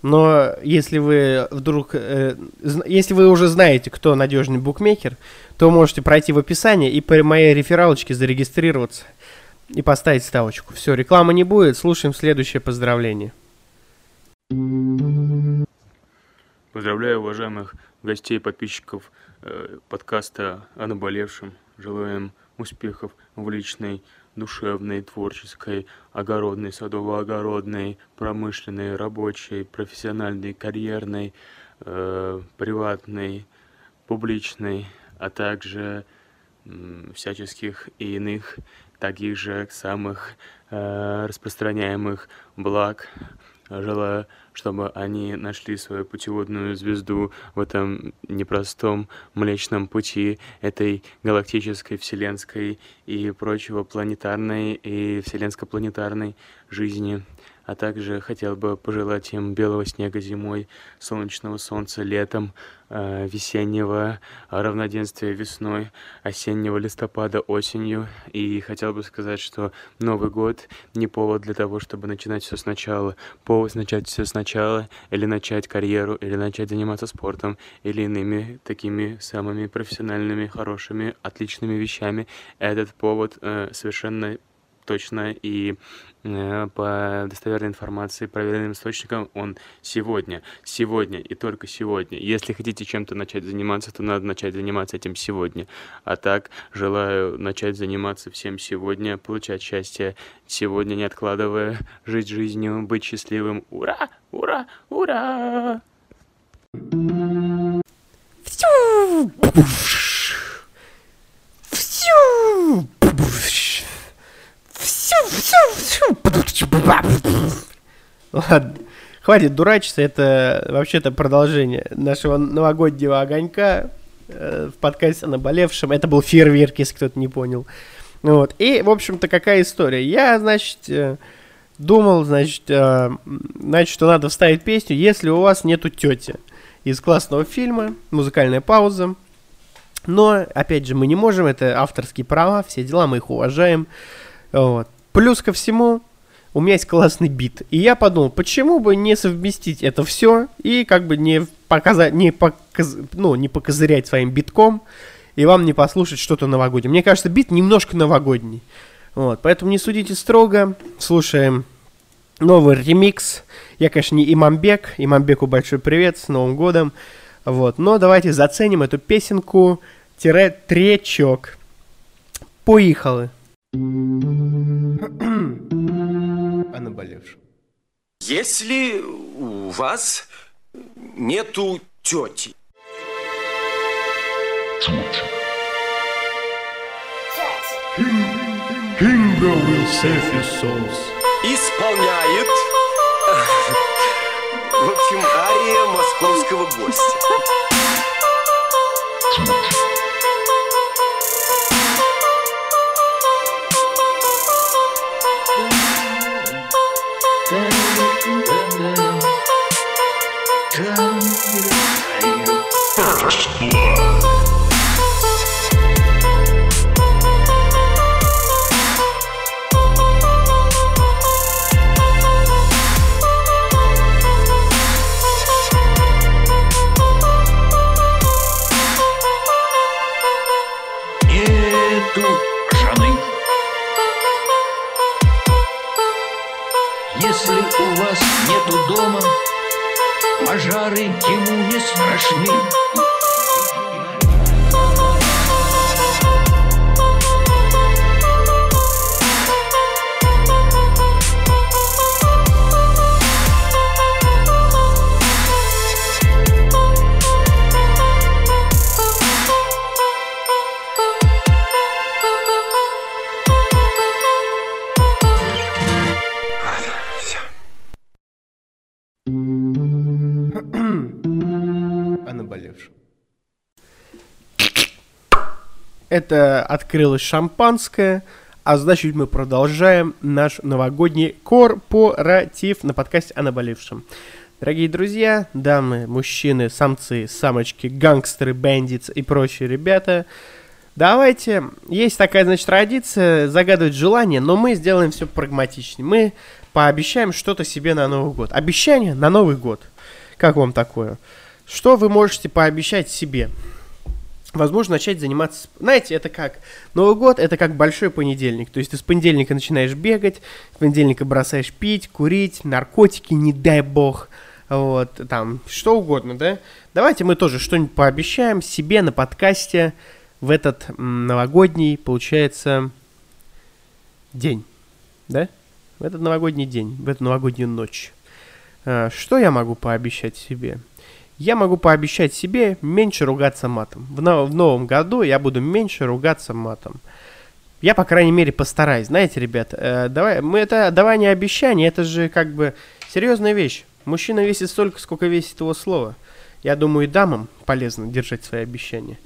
но если вы вдруг, э, если вы уже знаете, кто надежный букмекер, то можете пройти в описание и по моей рефералочке зарегистрироваться и поставить ставочку. Все, рекламы не будет, слушаем следующее поздравление. Поздравляю уважаемых гостей подписчиков э, подкаста о наболевшем. Желаем успехов в личной, душевной, творческой, огородной, садово-огородной, промышленной, рабочей, профессиональной, карьерной, э, приватной, публичной, а также м, всяческих и иных таких же самых э, распространяемых благ. Желаю, чтобы они нашли свою путеводную звезду в этом непростом Млечном Пути этой галактической, вселенской и прочего планетарной и вселенско-планетарной жизни. А также хотел бы пожелать им белого снега зимой, солнечного солнца летом, весеннего равноденствия весной, осеннего листопада осенью. И хотел бы сказать, что Новый год не повод для того, чтобы начинать все сначала. Повод начать все сначала, или начать карьеру, или начать заниматься спортом, или иными такими самыми профессиональными, хорошими, отличными вещами. Этот повод э, совершенно точно и э, по достоверной информации, проверенным источникам, он сегодня, сегодня и только сегодня. Если хотите чем-то начать заниматься, то надо начать заниматься этим сегодня. А так, желаю начать заниматься всем сегодня, получать счастье сегодня, не откладывая, жить жизнью, быть счастливым. Ура! Ура! Ура! Всю! Ладно, хватит дурачиться, это вообще-то продолжение нашего новогоднего огонька э, в подкасте о наболевшем. Это был фейерверк, если кто-то не понял. Вот. И, в общем-то, какая история? Я, значит, э, думал, значит, э, значит, что надо вставить песню, если у вас нету тети. Из классного фильма, музыкальная пауза. Но, опять же, мы не можем, это авторские права, все дела, мы их уважаем. Вот. Плюс ко всему, у меня есть классный бит. И я подумал, почему бы не совместить это все и как бы не показать, не, показ, ну, не покозырять своим битком и вам не послушать что-то новогоднее. Мне кажется, бит немножко новогодний. Вот, поэтому не судите строго. Слушаем новый ремикс. Я, конечно, не Имамбек. Имамбеку большой привет, с Новым годом. Вот, но давайте заценим эту песенку. Тире тречок. Поехали. О наболевшем. Если у вас нету тети. Souls. Исполняет, Это открылось шампанское, а значит мы продолжаем наш новогодний корпоратив на подкасте о наболевшем. Дорогие друзья, дамы, мужчины, самцы, самочки, гангстеры, бандитс и прочие ребята, давайте, есть такая, значит, традиция загадывать желание, но мы сделаем все прагматичнее. Мы пообещаем что-то себе на Новый год. Обещание на Новый год. Как вам такое? Что вы можете пообещать себе? Возможно, начать заниматься... Знаете, это как... Новый год — это как большой понедельник. То есть ты с понедельника начинаешь бегать, с понедельника бросаешь пить, курить, наркотики, не дай бог. Вот, там, что угодно, да? Давайте мы тоже что-нибудь пообещаем себе на подкасте в этот новогодний, получается, день. Да? В этот новогодний день, в эту новогоднюю ночь. А, Что я могу пообещать себе? Я могу пообещать себе меньше ругаться матом. В, но- в новом году я буду меньше ругаться матом. Я, по крайней мере, постараюсь. Знаете, ребят, э, давай, мы это давание обещаний, это же как бы серьезная вещь. Мужчина весит столько, сколько весит его слово. Я думаю, и дамам полезно держать свои обещания.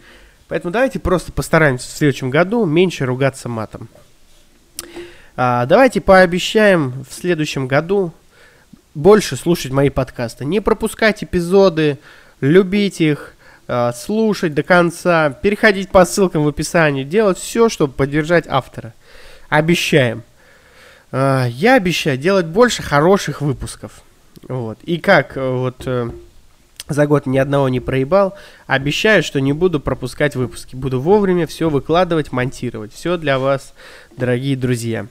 Поэтому давайте просто постараемся в следующем году меньше ругаться матом. А, давайте пообещаем в следующем году больше слушать мои подкасты. Не пропускать эпизоды, любить их, а, слушать до конца, переходить по ссылкам в описании, делать все, чтобы поддержать автора. Обещаем. А, я обещаю делать больше хороших выпусков. Вот. И как э, вот э, за год ни одного не проебал, обещаю, что не буду пропускать выпуски. Буду вовремя все выкладывать, монтировать. Все для вас, дорогие друзья.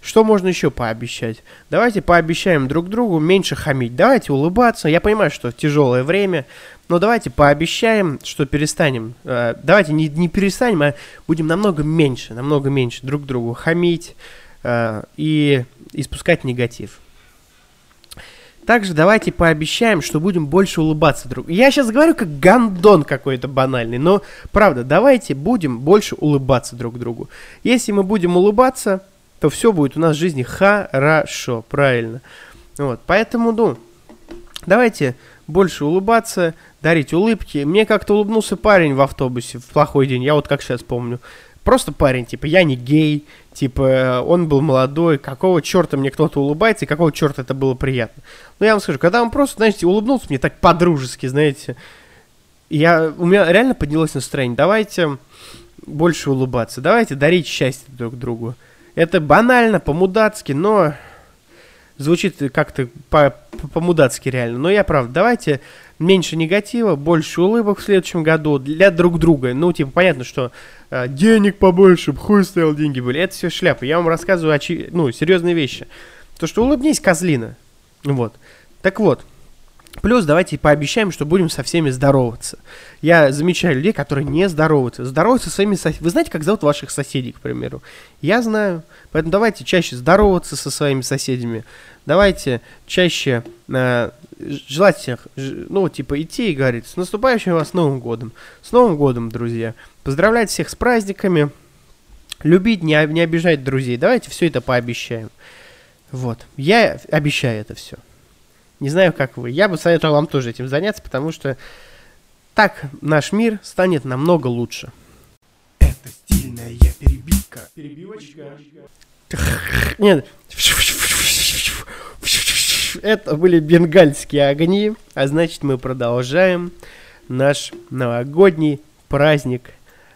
Что можно еще пообещать? Давайте пообещаем друг другу меньше хамить. Давайте улыбаться. Я понимаю, что тяжелое время, но давайте пообещаем, что перестанем. Э, давайте не, не перестанем, а будем намного меньше, намного меньше друг другу хамить э, и испускать негатив. Также давайте пообещаем, что будем больше улыбаться друг. Я сейчас говорю как гандон какой-то банальный, но правда, давайте будем больше улыбаться друг другу. Если мы будем улыбаться, то все будет у нас в жизни хорошо, правильно. Вот, поэтому, ну, давайте больше улыбаться, дарить улыбки. Мне как-то улыбнулся парень в автобусе в плохой день, я вот как сейчас помню. Просто парень, типа, я не гей, типа, он был молодой, какого черта мне кто-то улыбается, и какого черта это было приятно. Ну, я вам скажу, когда он просто, знаете, улыбнулся мне так по-дружески, знаете, я, у меня реально поднялось настроение. Давайте больше улыбаться, давайте дарить счастье друг другу. Это банально, по-мудацки, но звучит как-то по-мудацки реально. Но я прав, давайте меньше негатива, больше улыбок в следующем году для друг друга. Ну, типа, понятно, что э, денег побольше, хуй стоял, деньги были. Это все шляпа. Я вам рассказываю, очи... ну, серьезные вещи. То, что улыбнись, козлина. Вот. Так вот, Плюс давайте пообещаем, что будем со всеми здороваться. Я замечаю людей, которые не здороваются. Здороваются со своими соседями. Вы знаете, как зовут ваших соседей, к примеру? Я знаю. Поэтому давайте чаще здороваться со своими соседями. Давайте чаще э, желать всех, ну, типа, идти и говорить, с наступающим вас Новым годом. С Новым годом, друзья. Поздравлять всех с праздниками. Любить, не, не обижать друзей. Давайте все это пообещаем. Вот. Я обещаю это все. Не знаю, как вы. Я бы советовал вам тоже этим заняться, потому что так наш мир станет намного лучше. Это стильная перебивка. Перебивочка. Нет. Это были бенгальские огни, а значит мы продолжаем наш новогодний праздник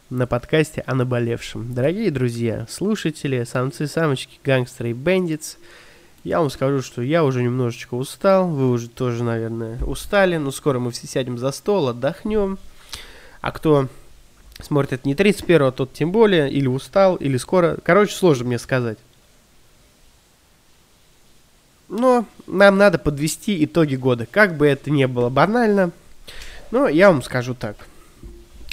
на подкасте о наболевшем. Дорогие друзья, слушатели, самцы, самочки, гангстеры и бендитс – я вам скажу, что я уже немножечко устал, вы уже тоже, наверное, устали, но скоро мы все сядем за стол, отдохнем. А кто смотрит не 31-го, тот тем более, или устал, или скоро. Короче, сложно мне сказать. Но нам надо подвести итоги года, как бы это ни было банально. Но я вам скажу так.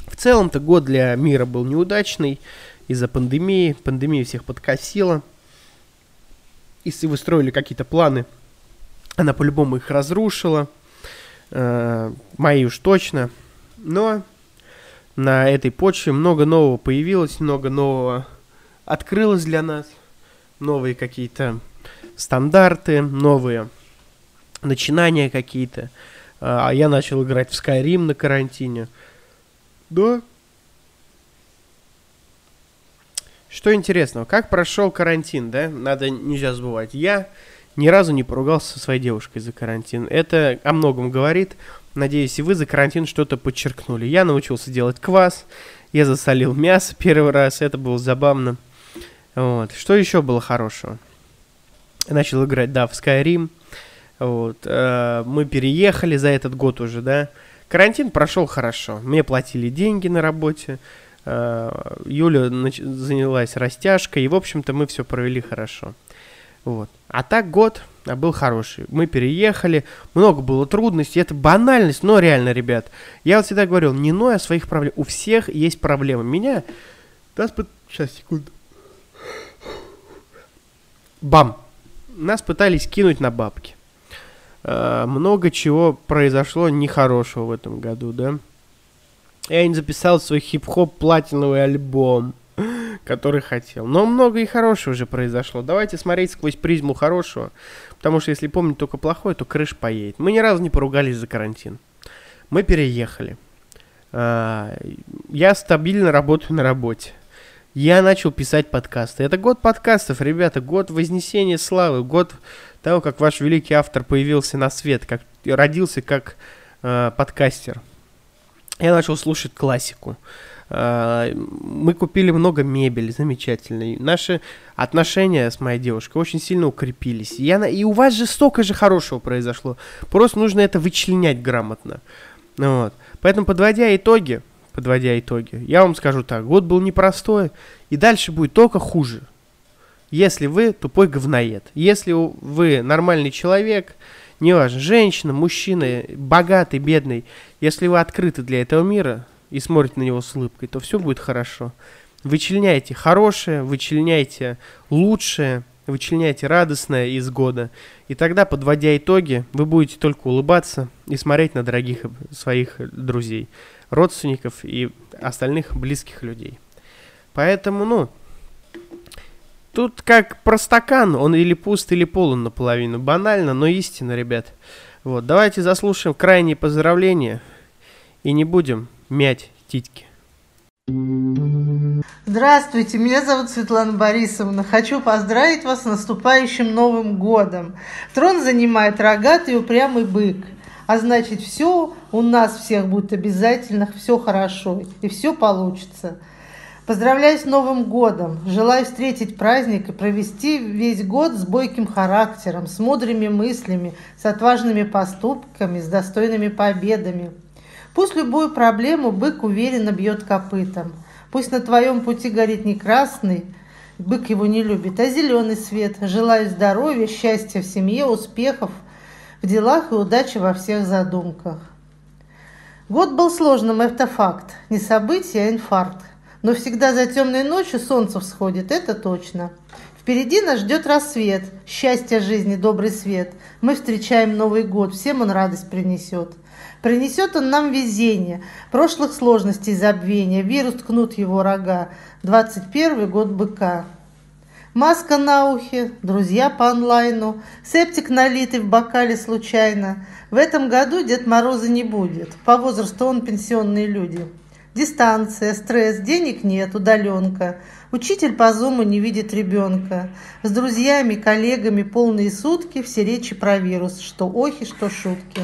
В целом-то год для мира был неудачный из-за пандемии. Пандемия всех подкосила если вы строили какие-то планы, она по-любому их разрушила. Э, мои уж точно. Но на этой почве много нового появилось, много нового открылось для нас. Новые какие-то стандарты, новые начинания какие-то. А я начал играть в Skyrim на карантине. Да, Что интересного, как прошел карантин, да? Надо, нельзя забывать. Я ни разу не поругался со своей девушкой за карантин. Это о многом говорит. Надеюсь, и вы за карантин что-то подчеркнули. Я научился делать квас, я засолил мясо первый раз, это было забавно. Вот. Что еще было хорошего? Начал играть, да, в Skyrim. Вот. Э, мы переехали за этот год уже, да. Карантин прошел хорошо. Мне платили деньги на работе. Э, Юля занялась растяжкой, и, в общем-то, мы все провели хорошо. Вот. А так год а, был хороший. Мы переехали, много было трудностей, это банальность, но реально, ребят. Я вот всегда говорил, не ной о своих проблемах. У всех есть проблемы. Меня... Сейчас, секунду. Бам! Нас пытались кинуть на бабки. Э, много чего произошло нехорошего в этом году, да? Я не записал свой хип-хоп платиновый альбом, который хотел. Но много и хорошего уже произошло. Давайте смотреть сквозь призму хорошего, потому что если помнить только плохое, то крыш поедет. Мы ни разу не поругались за карантин. Мы переехали. А, Я стабильно работаю на работе. Я начал писать подкасты. Это год подкастов, ребята, год вознесения славы, год того, как ваш великий автор появился на свет, как родился как э, подкастер. Я начал слушать классику. Э, мы купили много мебели замечательной. Наши отношения с моей девушкой очень сильно укрепились. И, и у вас же столько же хорошего произошло. Просто нужно это вычленять грамотно. Вот. Поэтому, подводя итоги, подводя итоги, я вам скажу так, год был непростой, и дальше будет только хуже. Если вы тупой говноед, если вы нормальный человек, неважно, женщина, мужчина, богатый, бедный, если вы открыты для этого мира и смотрите на него с улыбкой, то все будет хорошо. Вычленяйте хорошее, вычленяйте лучшее, вычленяйте радостное из года. И тогда, подводя итоги, вы будете только улыбаться и смотреть на дорогих своих друзей, родственников и остальных близких людей. Поэтому, ну, тут как про стакан, он или пуст, или полон наполовину. Банально, но истинно, ребят. Вот, давайте заслушаем крайние поздравления и не будем мять титьки. Здравствуйте, меня зовут Светлана Борисовна. Хочу поздравить вас с наступающим Новым годом. Трон занимает рогатый и упрямый бык. А значит, все у нас всех будет обязательно, все хорошо и все получится. Поздравляю с Новым годом. Желаю встретить праздник и провести весь год с бойким характером, с мудрыми мыслями, с отважными поступками, с достойными победами. Пусть любую проблему бык уверенно бьет копытом. Пусть на твоем пути горит не красный, бык его не любит, а зеленый свет. Желаю здоровья, счастья в семье, успехов в делах и удачи во всех задумках. Год был сложным, это факт. Не событие, а инфаркт. Но всегда за темной ночью солнце всходит, это точно. Впереди нас ждет рассвет, счастье жизни, добрый свет. Мы встречаем Новый год, всем он радость принесет. Принесет он нам везение, прошлых сложностей забвения, вирус ткнут его рога. 21 год быка. Маска на ухе, друзья по онлайну, септик налитый в бокале случайно. В этом году Дед Мороза не будет, по возрасту он пенсионные люди. Дистанция, стресс, денег нет, удаленка. Учитель по зуму не видит ребенка. С друзьями, коллегами полные сутки, все речи про вирус, что охи, что шутки.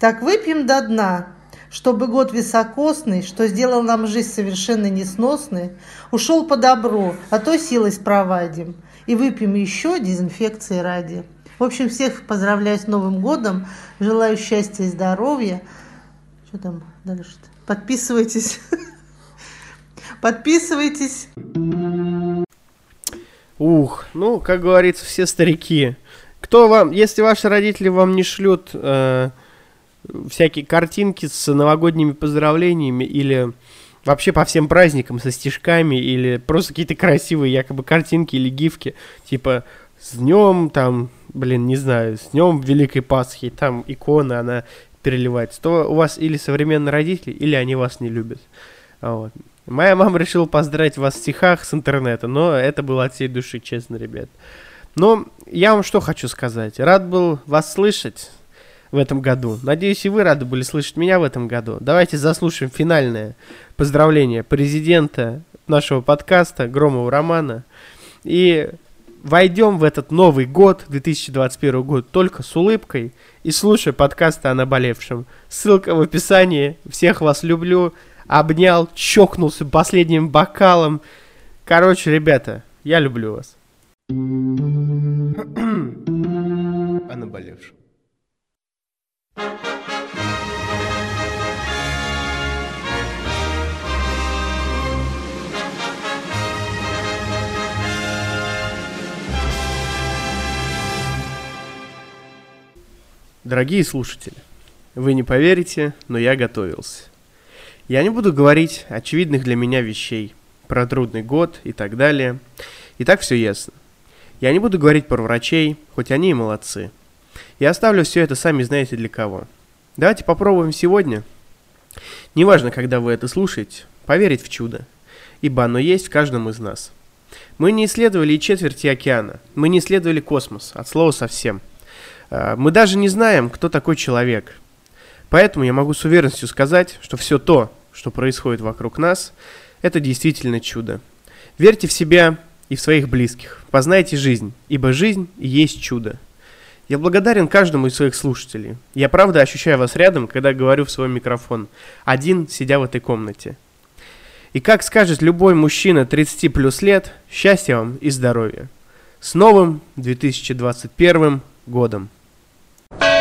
Так выпьем до дна, чтобы год високосный, что сделал нам жизнь совершенно несносной, ушел по добру, а то силой спровадим. И выпьем еще дезинфекции ради. В общем, всех поздравляю с Новым годом, желаю счастья и здоровья. Что там дальше-то? Подписывайтесь. Подписывайтесь. Ух, ну, как говорится, все старики. Кто вам, если ваши родители вам не шлют э, всякие картинки с новогодними поздравлениями или вообще по всем праздникам со стишками или просто какие-то красивые якобы картинки или гифки, типа с днем там, блин, не знаю, с днем Великой Пасхи, там икона, она переливается, то у вас или современные родители, или они вас не любят. Вот. Моя мама решила поздравить вас в стихах с интернета, но это было от всей души, честно, ребят. Но я вам что хочу сказать. Рад был вас слышать в этом году. Надеюсь, и вы рады были слышать меня в этом году. Давайте заслушаем финальное поздравление президента нашего подкаста Громова Романа. И войдем в этот Новый год, 2021 год, только с улыбкой и слушая подкасты о наболевшем. Ссылка в описании. Всех вас люблю. Обнял, чокнулся последним бокалом. Короче, ребята, я люблю вас. о наболевшем. Дорогие слушатели, вы не поверите, но я готовился. Я не буду говорить очевидных для меня вещей, про трудный год и так далее. И так все ясно. Я не буду говорить про врачей, хоть они и молодцы. Я оставлю все это сами знаете для кого. Давайте попробуем сегодня, неважно, когда вы это слушаете, поверить в чудо. ибо оно есть в каждом из нас. Мы не исследовали и четверти океана, мы не исследовали космос, от слова совсем. А, Мы даже не знаем, кто такой человек. Поэтому я могу с уверенностью сказать, что все то, что происходит вокруг нас, это действительно чудо. Верьте в себя и в своих близких. Познайте жизнь, ибо жизнь есть чудо. Я благодарен каждому из своих слушателей. Я правда ощущаю вас рядом, когда говорю в свой микрофон, один, сидя в этой комнате. И как скажет любой мужчина 30 плюс лет, счастья вам и здоровья. С новым 2021 годом! О